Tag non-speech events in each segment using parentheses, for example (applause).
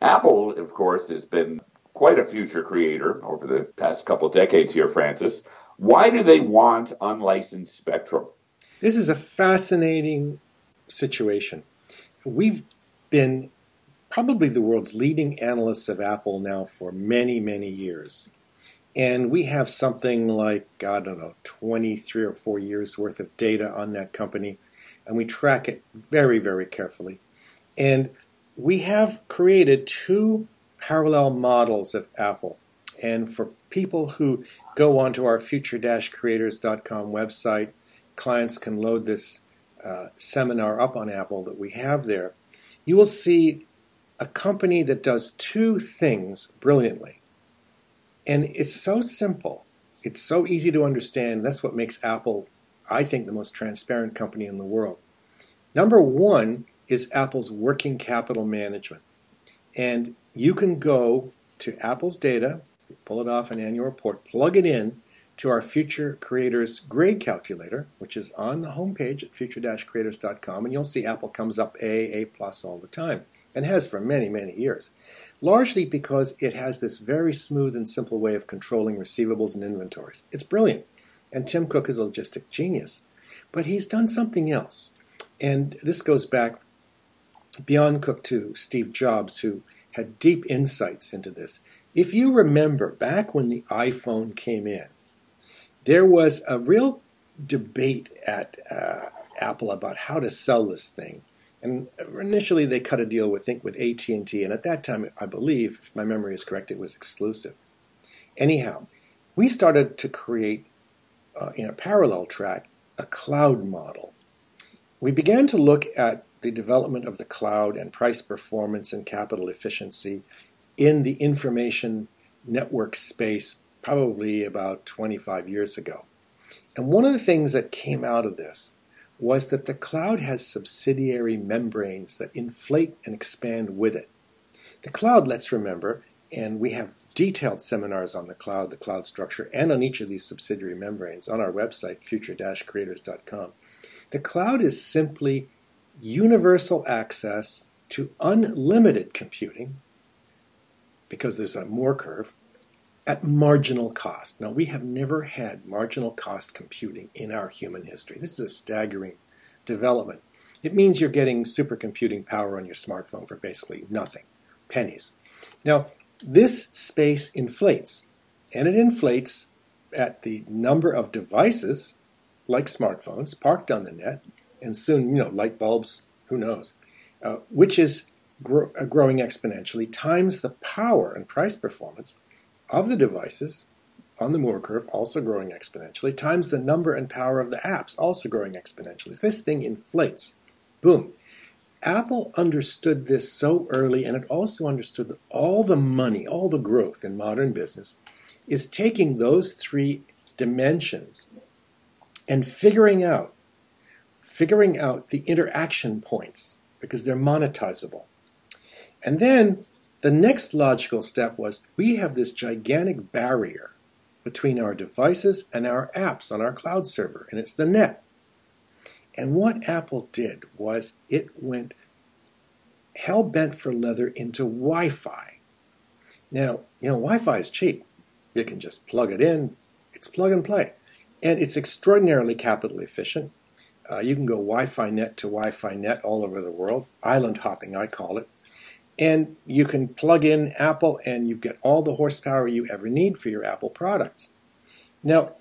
Apple, of course, has been quite a future creator over the past couple decades here, Francis. Why do they want unlicensed spectrum? This is a fascinating situation. We've been probably the world's leading analysts of Apple now for many, many years. And we have something like, I don't know, 23 or 4 years worth of data on that company. And we track it very, very carefully. And we have created two parallel models of Apple. And for people who go onto our future-creators.com website, clients can load this uh, seminar up on Apple that we have there. You will see a company that does two things brilliantly. And it's so simple. It's so easy to understand. That's what makes Apple, I think, the most transparent company in the world. Number one is Apple's working capital management. And you can go to Apple's data, pull it off an annual report, plug it in to our Future Creators Grade Calculator, which is on the homepage at future-creators.com, and you'll see Apple comes up A, A plus all the time, and has for many, many years. Largely because it has this very smooth and simple way of controlling receivables and inventories. It's brilliant. And Tim Cook is a logistic genius. But he's done something else. And this goes back beyond Cook to Steve Jobs, who had deep insights into this. If you remember back when the iPhone came in, there was a real debate at uh, Apple about how to sell this thing. And initially, they cut a deal with think with AT and T, and at that time, I believe, if my memory is correct, it was exclusive. Anyhow, we started to create uh, in a parallel track a cloud model. We began to look at the development of the cloud and price performance and capital efficiency in the information network space probably about 25 years ago. And one of the things that came out of this was that the cloud has subsidiary membranes that inflate and expand with it. The cloud, let's remember, and we have detailed seminars on the cloud, the cloud structure, and on each of these subsidiary membranes on our website, future-creators.com. The cloud is simply universal access to unlimited computing, because there's a Moore curve, at marginal cost. Now, we have never had marginal cost computing in our human history. This is a staggering development. It means you're getting supercomputing power on your smartphone for basically nothing, pennies. Now, this space inflates, and it inflates at the number of devices, like smartphones, parked on the net, and soon, you know, light bulbs, who knows, uh, which is gro- uh, growing exponentially, times the power and price performance of the devices on the Moore curve, also growing exponentially, times the number and power of the apps, also growing exponentially. This thing inflates. Boom. Apple understood this so early, and it also understood that all the money, all the growth in modern business is taking those three dimensions and figuring out figuring out the interaction points because they're monetizable. And then the next logical step was we have this gigantic barrier between our devices and our apps on our cloud server, and it's the net. And what Apple did was it went hell bent for leather into Wi Fi. Now, you know, Wi Fi is cheap. You can just plug it in, it's plug and play. And it's extraordinarily capital efficient. Uh, you can go Wi-Fi net to Wi-Fi net all over the world, island hopping, I call it. And you can plug in Apple and you get all the horsepower you ever need for your Apple products. Now,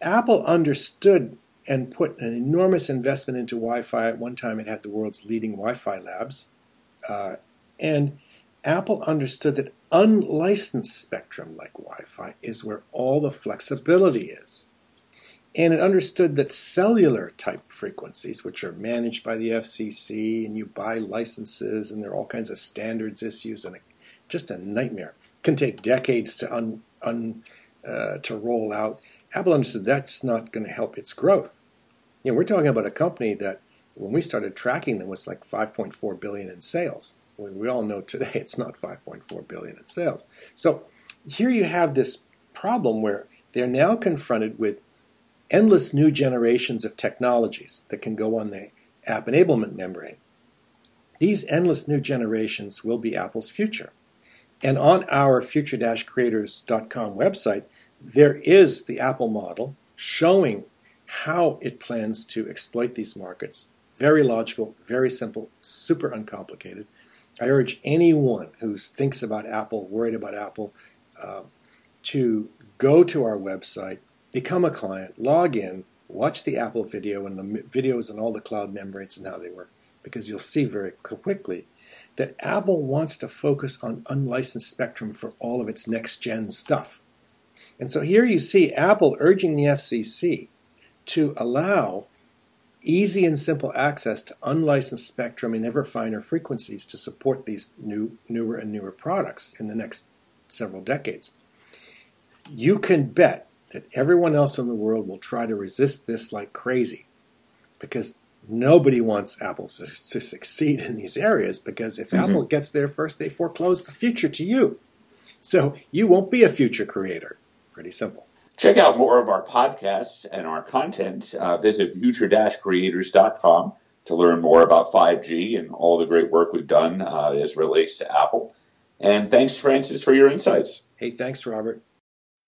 Apple understood and put an enormous investment into Wi-Fi. At one time, it had the world's leading Wi-Fi labs. Uh, and Apple understood that unlicensed spectrum like Wi Fi is where all the flexibility is. And it understood that cellular type frequencies, which are managed by the FCC, and you buy licenses, and there are all kinds of standards issues, and just a nightmare. Can take decades to un, un uh, to roll out. Apple understood that's not going to help its growth. You know, we're talking about a company that when we started tracking them was like 5.4 billion in sales. we all know today (laughs) it's not 5.4 billion in sales. So here you have this problem where they're now confronted with endless new generations of technologies that can go on the app enablement membrane. These endless new generations will be Apple's future. And on our future-creators.com website, there is the Apple model showing how it plans to exploit these markets. Very logical, very simple, super uncomplicated. I urge anyone who thinks about Apple, worried about Apple, uh, to go to our website, become a client, log in, watch the Apple video and the videos and all the cloud membranes and how they work, because you'll see very quickly that Apple wants to focus on unlicensed spectrum for all of its next gen stuff. And so here you see Apple urging the FCC to allow easy and simple access to unlicensed spectrum in ever finer frequencies to support these new, newer and newer products in the next several decades. You can bet that everyone else in the world will try to resist this like crazy because nobody wants Apple to, to succeed in these areas because if mm-hmm. Apple gets there first, they foreclose the future to you. So you won't be a future creator. Pretty simple. Check out more of our podcasts and our content. Uh, visit future-creators.com to learn more about 5G and all the great work we've done uh, as relates to Apple. And thanks, Francis, for your insights. Hey, thanks, Robert.